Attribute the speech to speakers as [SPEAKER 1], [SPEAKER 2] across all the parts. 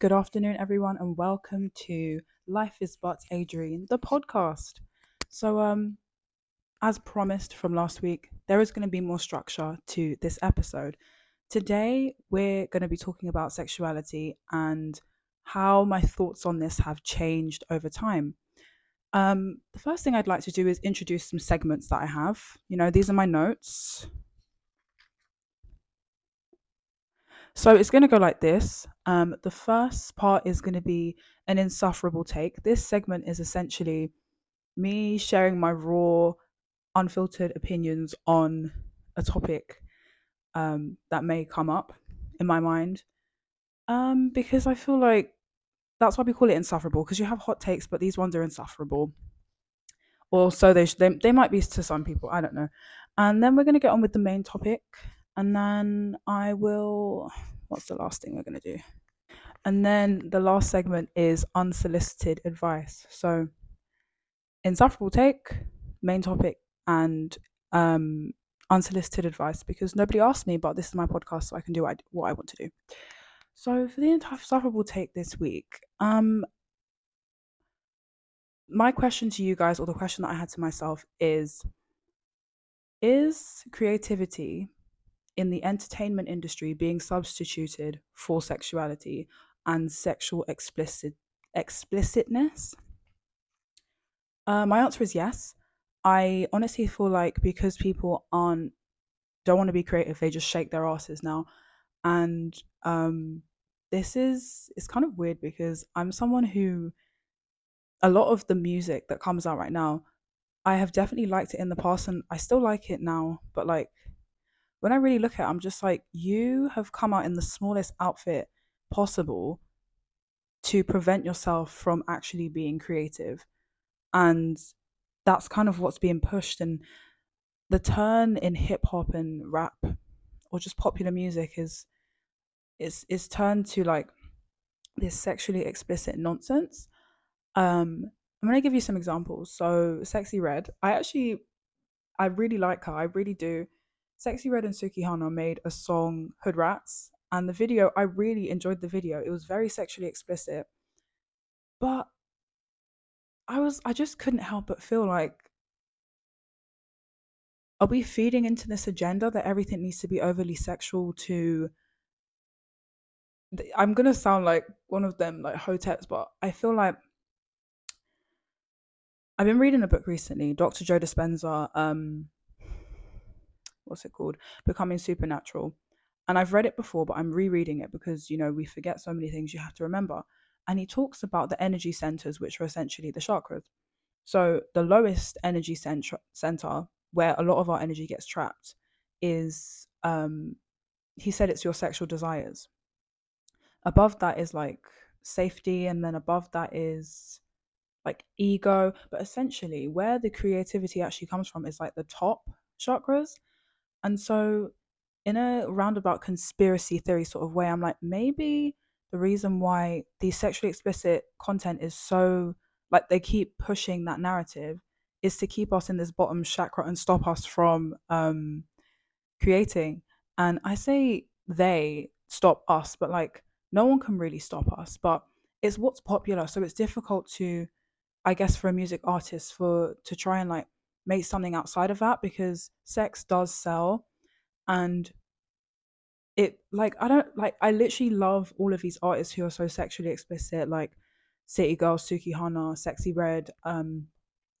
[SPEAKER 1] Good afternoon, everyone, and welcome to Life is But Adrene, the podcast. So, um, as promised from last week, there is going to be more structure to this episode. Today, we're going to be talking about sexuality and how my thoughts on this have changed over time. Um, the first thing I'd like to do is introduce some segments that I have. You know, these are my notes. So it's going to go like this. Um, the first part is going to be an insufferable take. This segment is essentially me sharing my raw, unfiltered opinions on a topic um, that may come up in my mind. Um, because I feel like that's why we call it insufferable, because you have hot takes, but these ones are insufferable. Or so they, sh- they, they might be to some people, I don't know. And then we're going to get on with the main topic. And then I will, what's the last thing we're going to do? And then the last segment is unsolicited advice. So, insufferable take, main topic, and um, unsolicited advice because nobody asked me, but this is my podcast, so I can do what I, what I want to do. So, for the insufferable take this week, um, my question to you guys, or the question that I had to myself, is Is creativity in the entertainment industry being substituted for sexuality and sexual explicit explicitness? Uh, my answer is yes. I honestly feel like because people aren't don't want to be creative, they just shake their asses now, and um, this is it's kind of weird because I'm someone who a lot of the music that comes out right now, I have definitely liked it in the past and I still like it now, but like when I really look at it, I'm just like, you have come out in the smallest outfit possible to prevent yourself from actually being creative. And that's kind of what's being pushed. And the turn in hip hop and rap or just popular music is is is turned to like this sexually explicit nonsense. Um, I'm gonna give you some examples. So Sexyy Red, I actually I really like her. I really do. Sexyy Red and Sukihana made a song Hood Rats, and the video I really enjoyed the video. It was very sexually explicit, but I was I just couldn't help but feel like are we feeding into this agenda that everything needs to be overly sexual to I'm gonna sound like one of them like hoteps, but I feel like I've been reading a book recently, Dr. Joe Dispenza, um, what's it called? Becoming Supernatural. And I've read it before, but I'm rereading it because, you know, we forget so many things you have to remember. And he talks about the energy centers, which are essentially the chakras. So the lowest energy center, center where a lot of our energy gets trapped is, um, he said it's your sexual desires. Above that is like safety, and then above that is like ego. But essentially, where the creativity actually comes from is like the top chakras. And so, in a roundabout conspiracy theory sort of way, I'm like, maybe the reason why the sexually explicit content is so like they keep pushing that narrative is to keep us in this bottom chakra and stop us from um creating. And I say they stop us, but like no one can really stop us. But it's what's popular, so it's difficult to I guess for a music artist for to try and like make something outside of that because sex does sell and it like I don't like I literally love all of these artists who are so sexually explicit like City Girl, Sukihana, Sexyy Red, um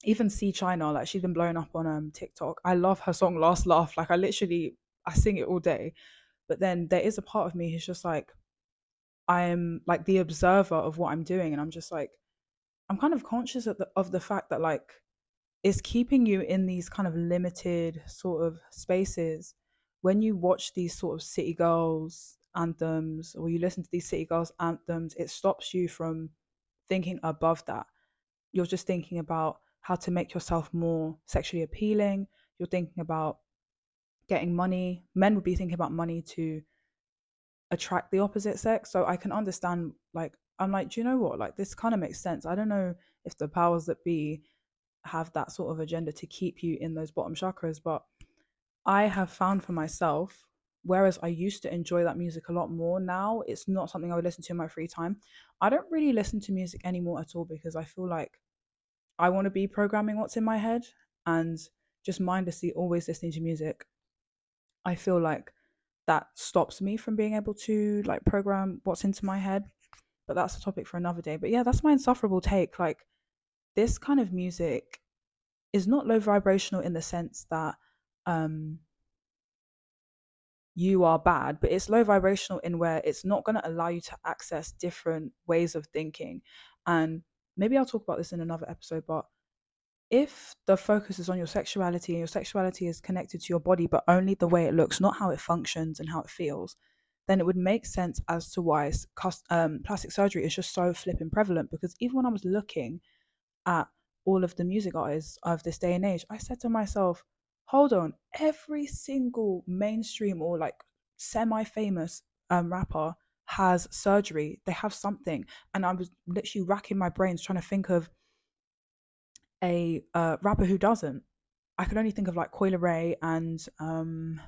[SPEAKER 1] even C China like she's been blowing up on um TikTok. I love her song Last Laugh like I literally I sing it all day. But then there is a part of me who's just like I'm like the observer of what I'm doing and I'm just like I'm kind of conscious of the, of the fact that like it's keeping you in these kind of limited sort of spaces. When you watch these sort of city girls anthems or you listen to these city girls anthems it stops you from thinking above that. You're just thinking about how to make yourself more sexually appealing. You're thinking about getting money. Men would be thinking about money to attract the opposite sex. So i can understand like I'm like, do you know what? Like, this kind of makes sense. I don't know if the powers that be have that sort of agenda to keep you in those bottom chakras, but I have found for myself whereas I used to enjoy that music a lot more. Now it's not something I would listen to in my free time. I don't really listen to music anymore at all because I feel like I want to be programming what's in my head and just mindlessly always listening to music. I feel like that stops me from being able to like program what's into my head. But that's a topic for another day. But yeah, that's my insufferable take. Like this kind of music is not low vibrational in the sense that um you are bad, but it's low vibrational in where it's not going to allow you to access different ways of thinking. And maybe I'll talk about this in another episode, but if the focus is on your sexuality and your sexuality is connected to your body, but only the way it looks, not how it functions and how it feels, then it would make sense as to why um, plastic surgery is just so flipping prevalent. Because even when I was looking at all of the music artists of this day and age, I said to myself, hold on, every single mainstream or like semi famous um, rapper has surgery. They have something. And I was literally racking my brains trying to think of a uh, rapper who doesn't. I could only think of like Coi Leray and um,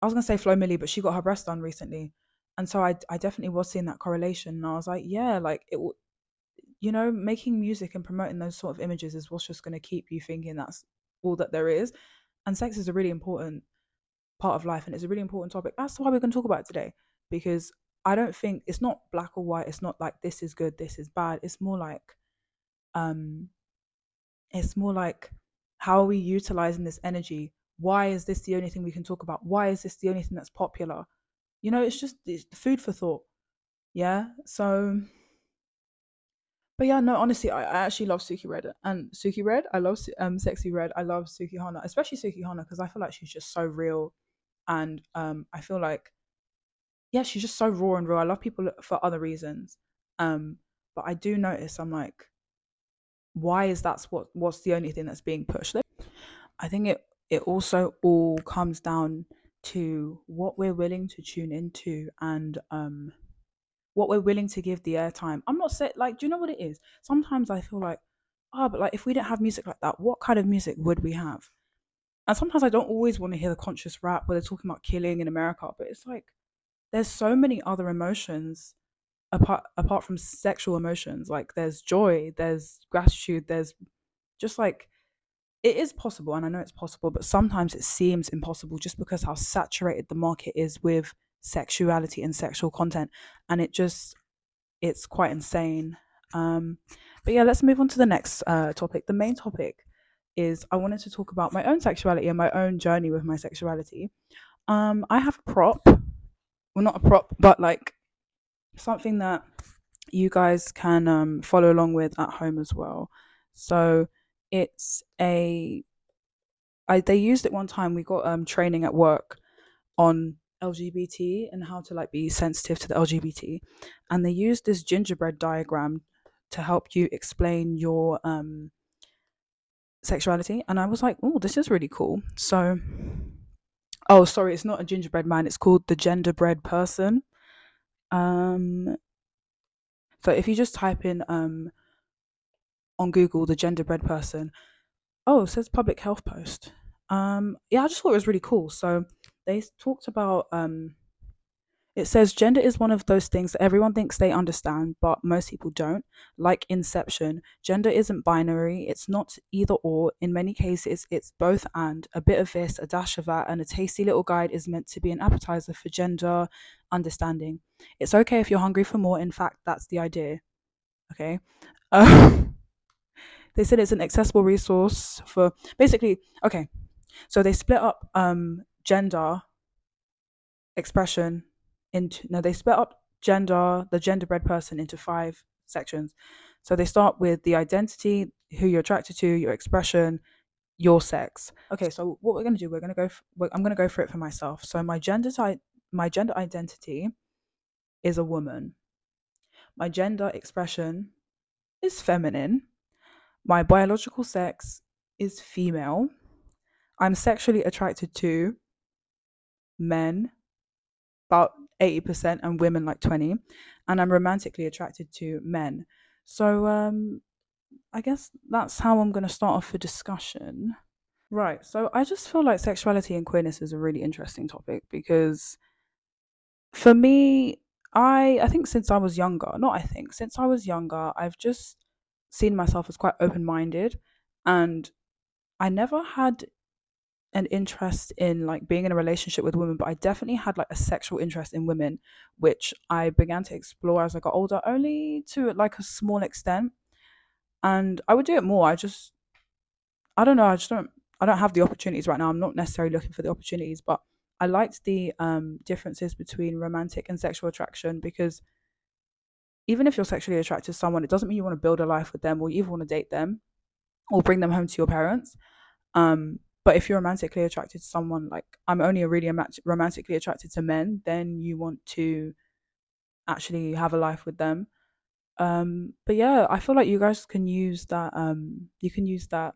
[SPEAKER 1] I was gonna say Flo Milli, but she got her breast done recently, and so I I definitely was seeing that correlation. And I was like, yeah, like it, you know, making music and promoting those sort of images is what's just gonna keep you thinking that's all that there is. And sex is a really important part of life, and it's a really important topic. That's why we're gonna talk about it today because I don't think it's not black or white. It's not like this is good, this is bad. It's more like um it's more like how are we utilizing this energy why is this the only thing we can talk about why is this the only thing that's popular you know it's just it's food for thought yeah so but yeah no honestly i, I actually love suki red and suki red i love um Sexyy Red i love Sukihana, especially Sukihana, because i feel like she's just so real and um i feel like yeah she's just so raw and real i love people for other reasons um but i do notice i'm like why is that what what's the only thing that's being pushed? I think it it also all comes down to what we're willing to tune into and um what we're willing to give the airtime. I'm not saying like do you know what it is? Sometimes i feel like oh but like if we didn't have music like that what kind of music would we have? And sometimes i don't always want to hear the conscious rap where they're talking about killing in america but it's like there's so many other emotions apart apart from sexual emotions. Like there's joy there's gratitude there's just like it is possible and i know it's possible but sometimes it seems impossible just because how saturated the market is with sexuality and sexual content and it just it's quite insane um but yeah let's move on to the next uh topic the main topic is i wanted to talk about my own sexuality and my own journey with my sexuality um i have a prop well not a prop but like something that you guys can um, follow along with at home as well. So it's a I they used it one time. We got um training at work on LGBT and how to like be sensitive to the LGBT, and they used this gingerbread diagram to help you explain your um sexuality. And I was like, oh, this is really cool. So, oh, sorry, it's not a gingerbread man. It's called the genderbread person. Um, so if you just type in um on Google the genderbread person, oh, it says public health post. Um, yeah, I just thought it was really cool. So they talked about um it says gender is one of those things that everyone thinks they understand, but most people don't. Like Inception, gender isn't binary, it's not either or. In many cases, it's both and. A bit of this, a dash of that, and a tasty little guide is meant to be an appetizer for gender understanding. It's okay if you're hungry for more. In fact, that's the idea. Okay. They said it's an accessible resource for basically, okay. So they split up um, gender expression into no they split up gender the genderbread person into five sections. So they start with the identity who you're attracted to your expression your sex. Okay so what we're going to do we're going to go f- i'm going to go for it for myself. So my gender type my gender identity is a woman. My gender expression is feminine. My biological sex is female. I'm sexually attracted to men about 80% and women like 20 and i'm romantically attracted to men so um i guess that's how i'm going to start off the discussion Right. So I just feel like sexuality and queerness is a really interesting topic because for me, I I think since I was younger, not I think, since I was younger, I've just seen myself as quite open-minded and I never had an interest in like being in a relationship with women, but I definitely had like a sexual interest in women, which I began to explore as I got older, only to like a small extent. And I would do it more. I just I don't know. I just don't. I don't have the opportunities right now. I'm not necessarily looking for the opportunities, but I liked the um, differences between romantic and sexual attraction because even if you're sexually attracted to someone, it doesn't mean you want to build a life with them or you even want to date them or bring them home to your parents. Um, but if you're romantically attracted to someone, like I'm only really romantically attracted to men, then you want to actually have a life with them. Um, but yeah, I feel like you guys can use that. Um, you can use that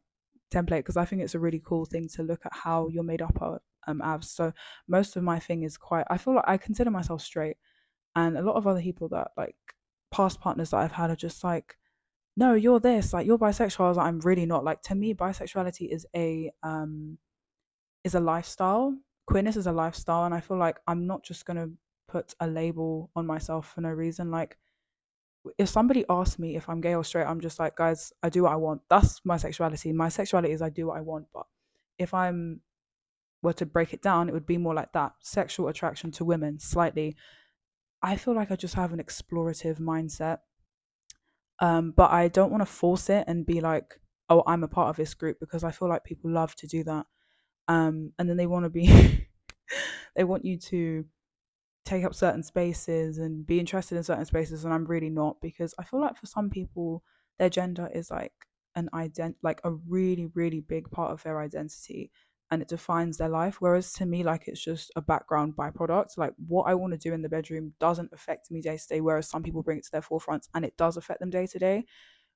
[SPEAKER 1] template because I think it's a really cool thing to look at how you're made up of um abs. So most of my thing is quite I feel like I consider myself straight and a lot of other people that like past partners that I've had are just like, no, you're this, like you're bisexual. I was like, I'm really not. Like to me, bisexuality is a um is a lifestyle. Queerness is a lifestyle and I feel like I'm not just gonna put a label on myself for no reason. Like if somebody asks me if I'm gay or straight, I'm just like, guys, I do what I want. That's my sexuality. My sexuality is I do what I want. But if I'm were to break it down, it would be more like that sexual attraction to women, slightly. I feel like I just have an explorative mindset. Um, but I don't want to force it and be like, oh, I'm a part of this group because I feel like people love to do that. Um, and then they want to be, they want you to take up certain spaces and be interested in certain spaces and I'm really not because I feel like for some people their gender is like an ident like a really really big part of their identity and it defines their life whereas to me like it's just a background byproduct like what I want to do in the bedroom doesn't affect me day to day whereas some people bring it to their forefront and it does affect them day to day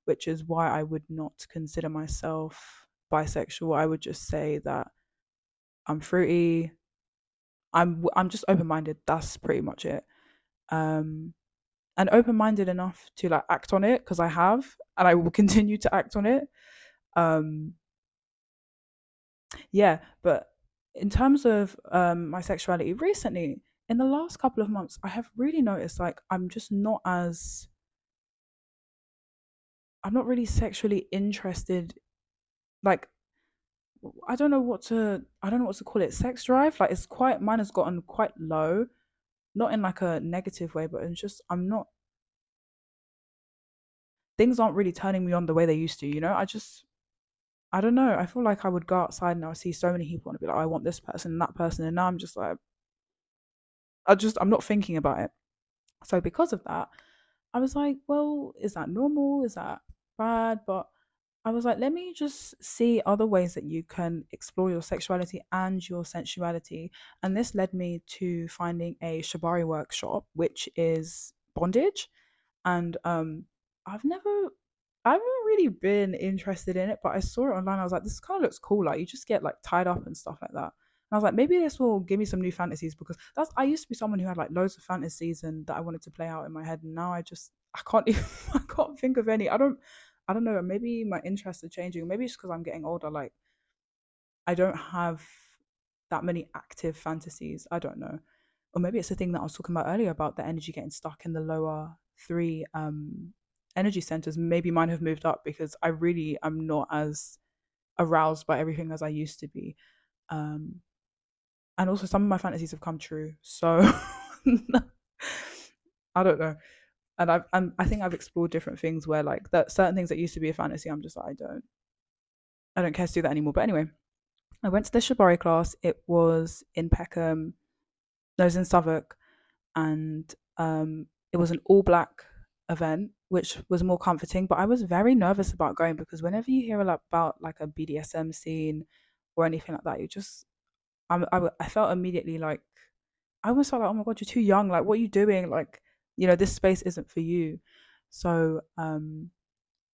[SPEAKER 1] which is why I would not consider myself bisexual I would just say that I'm fruity I'm I'm just open minded. That's pretty much it. Um, and open minded enough to like act on it because I have, and I will continue to act on it. Um, yeah, but in terms of um my sexuality, recently in the last couple of months, I have really noticed like I'm just not as I'm not really sexually interested. Like I don't know what to I don't know what to call it. Sex drive, like it's quite mine has gotten quite low, not in like a negative way, but it's just I'm not things aren't really turning me on the way they used to. You know, I just I don't know. I feel like I would go outside and I would see so many people and I'd be like, I want this person and that person, and now I'm just like, I just I'm not thinking about it. So because of that, I was like, well, is that normal? Is that bad? But I was like, let me just see other ways that you can explore your sexuality and your sensuality. And this led me to finding a Shibari workshop, which is bondage. And um, I've never, I haven't really been interested in it, but I saw it online. I was like, this kind of looks cool. Like you just get like tied up and stuff like that. And I was like, maybe this will give me some new fantasies because that's I used to be someone who had like loads of fantasies and that I wanted to play out in my head, and now I just I can't even I can't think of any. I don't I don't know, maybe my interests are changing. Maybe it's because I'm getting older. Like, I don't have that many active fantasies. I don't know. Or maybe it's the thing that I was talking about earlier about the energy getting stuck in the lower three um, energy centers. Maybe mine have moved up because I really am not as aroused by everything as I used to be. Um, and also, some of my fantasies have come true. So, I don't know and I've I'm, I think I've explored different things where like that certain things that used to be a fantasy, I'm just like I don't I don't care to do that anymore. But anyway, I went to the Shibari class. It was in Peckham, no, it was in Southwark, and um, it was an all black event, which was more comforting. But I was very nervous about going because whenever you hear about like a BDSM scene or anything like that, you just I'm, I I felt immediately like I almost felt like oh my god, you're too young. Like what are you doing? Like you know, this space isn't for you. So um,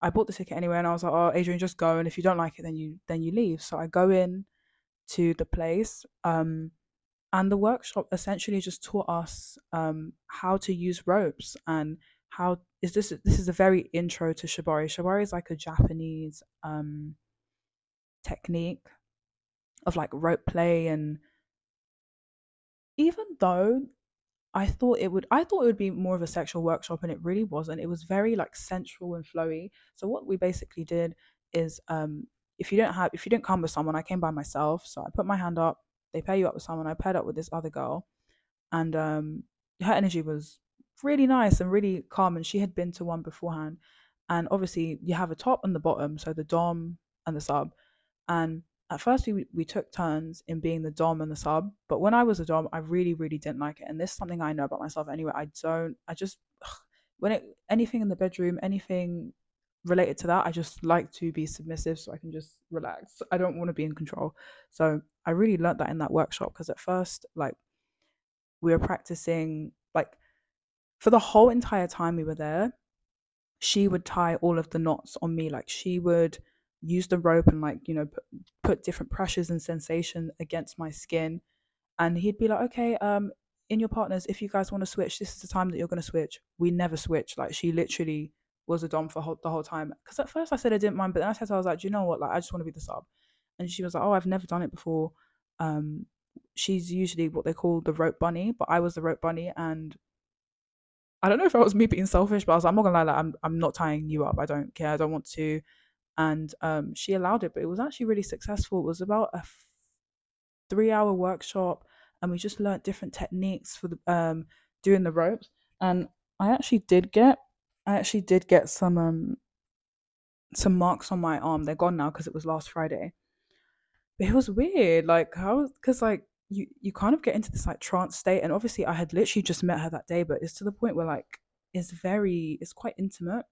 [SPEAKER 1] I bought the ticket anyway, and I was like, oh, Adrene, just go, and if you don't like it, then you then you leave. So I go in to the place, um, and the workshop essentially just taught us um, how to use ropes and how is this this is a very intro to shibari. Shibari is like a Japanese um, technique of like rope play and even though I thought it would I thought it would be more of a sexual workshop and it really wasn't. It was very like sensual and flowy. So what we basically did is um if you don't have if you didn't come with someone, I came by myself. So I put my hand up, they pair you up with someone, I paired up with this other girl and um her energy was really nice and really calm and she had been to one beforehand. And obviously you have a top and the bottom, so the dom and the sub. And at first we we took turns in being the dom and the sub, but when I was a dom, I really really didn't like it. And this is something I know about myself anyway. I don't. I just ugh, when it anything in the bedroom, anything related to that, I just like to be submissive so I can just relax. I don't want to be in control. So I really learned that in that workshop because at first, like we were practicing like for the whole entire time we were there, she would tie all of the knots on me. Like she would use the rope and like you know put, put different pressures and sensation against my skin and he'd be like okay um in your partners if you guys want to switch this is the time that you're going to switch. We never switch like she literally was a dom for whole, the whole time because at first i said i didn't mind but then i said i was like do you know what? Like i just want to be the sub. And she was like oh i've never done it before. Um she's usually what they call the rope bunny but i was the rope bunny and i don't know if it was me being selfish but i was like i'm not gonna lie like, i'm, I'm not tying you up. I don't care. I don't want to. And um, she allowed it but it was actually really successful. It was about a f- three hour workshop and we just learnt different techniques for the um, doing the ropes. And i actually did get i actually did get some um some marks on my arm. They're gone now because it was last friday. But it was weird like how because like you you kind of get into this like trance state and obviously i had literally just met her that day but it's to the point where like it's very it's quite intimate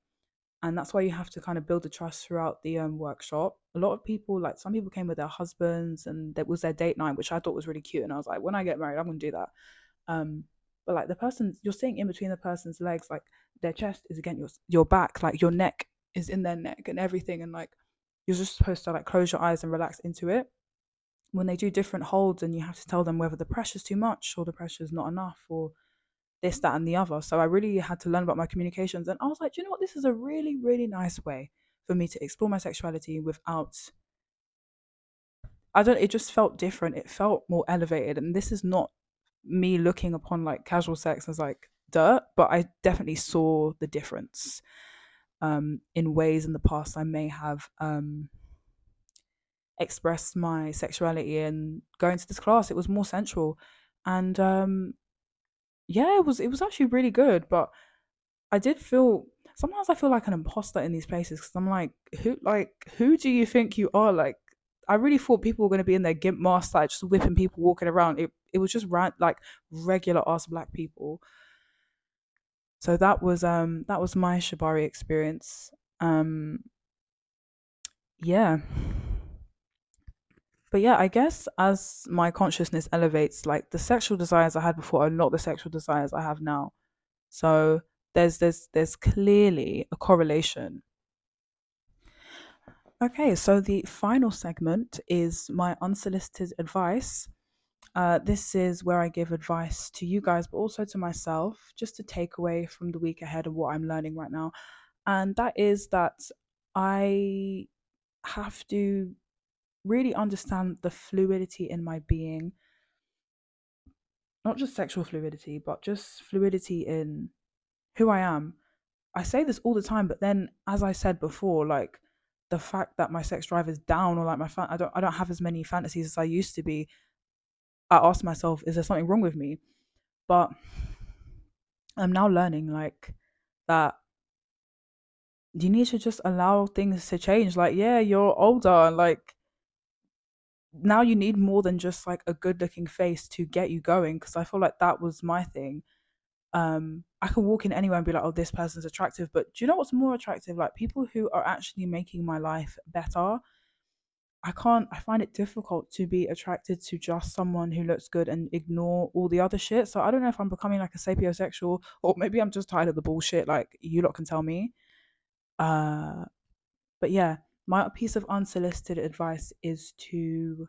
[SPEAKER 1] and that's why you have to kind of build the trust throughout the um, workshop. A lot of people, like some people, came with their husbands, and that was their date night, which I thought was really cute. And I was like, when I get married, I'm gonna do that. Um, but like the person, you're sitting in between the person's legs, like their chest is against your your back, like your neck is in their neck and everything, and like you're just supposed to like close your eyes and relax into it. When they do different holds, and you have to tell them whether the pressure's too much or the pressure's not enough, or this, that, and the other. So I really had to learn about my communications. And I was like, you know what? This is a really, really nice way for me to explore my sexuality without. I don't, it just felt different. It felt more elevated. And this is not me looking upon like casual sex as like dirt, but I definitely saw the difference um, in ways in the past I may have um, expressed my sexuality. And going to this class, it was more sensual. And um, yeah, it was it was actually really good, but I did feel sometimes I feel like an imposter in these places because I'm like, who like who do you think you are? Like, I really thought people were gonna be in their gimp mask, like just whipping people walking around. It it was just ran, like regular ass black people. So that was um that was my Shibari experience. Um yeah. But yeah, I guess as my consciousness elevates, like the sexual desires I had before are not the sexual desires I have now. So there's there's there's clearly a correlation. Okay, so the final segment is my unsolicited advice. Uh, this is where I give advice to you guys, but also to myself, just to take away from the week ahead of what I'm learning right now. And that is that I have to really understand the fluidity in my being. Not just sexual fluidity but just fluidity in who i am. I say this all the time but then as i said before like the fact that my sex drive is down or like my fan i don't i don't have as many fantasies as i used to be i ask myself is there something wrong with me? But i'm now learning like that you need to just allow things to change. Like yeah you're older and like now you need more than just like a good looking face to get you going because i feel like that was my thing. Um i can walk in anywhere and be like oh this person's attractive but do you know what's more attractive? Like people who are actually making my life better. I can't i find it difficult to be attracted to just someone who looks good and ignore all the other shit. So i don't know if i'm becoming like a sapiosexual or maybe i'm just tired of the bullshit like you lot can tell me. Uh but yeah my piece of unsolicited advice is to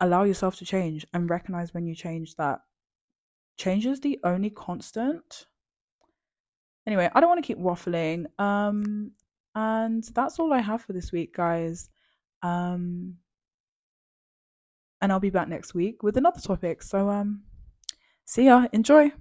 [SPEAKER 1] allow yourself to change and recognize when you change that change is the only constant. Anyway, I don't want to keep waffling. Um, and that's all I have for this week, guys. Um, and I'll be back next week with another topic. So um, see ya. Enjoy.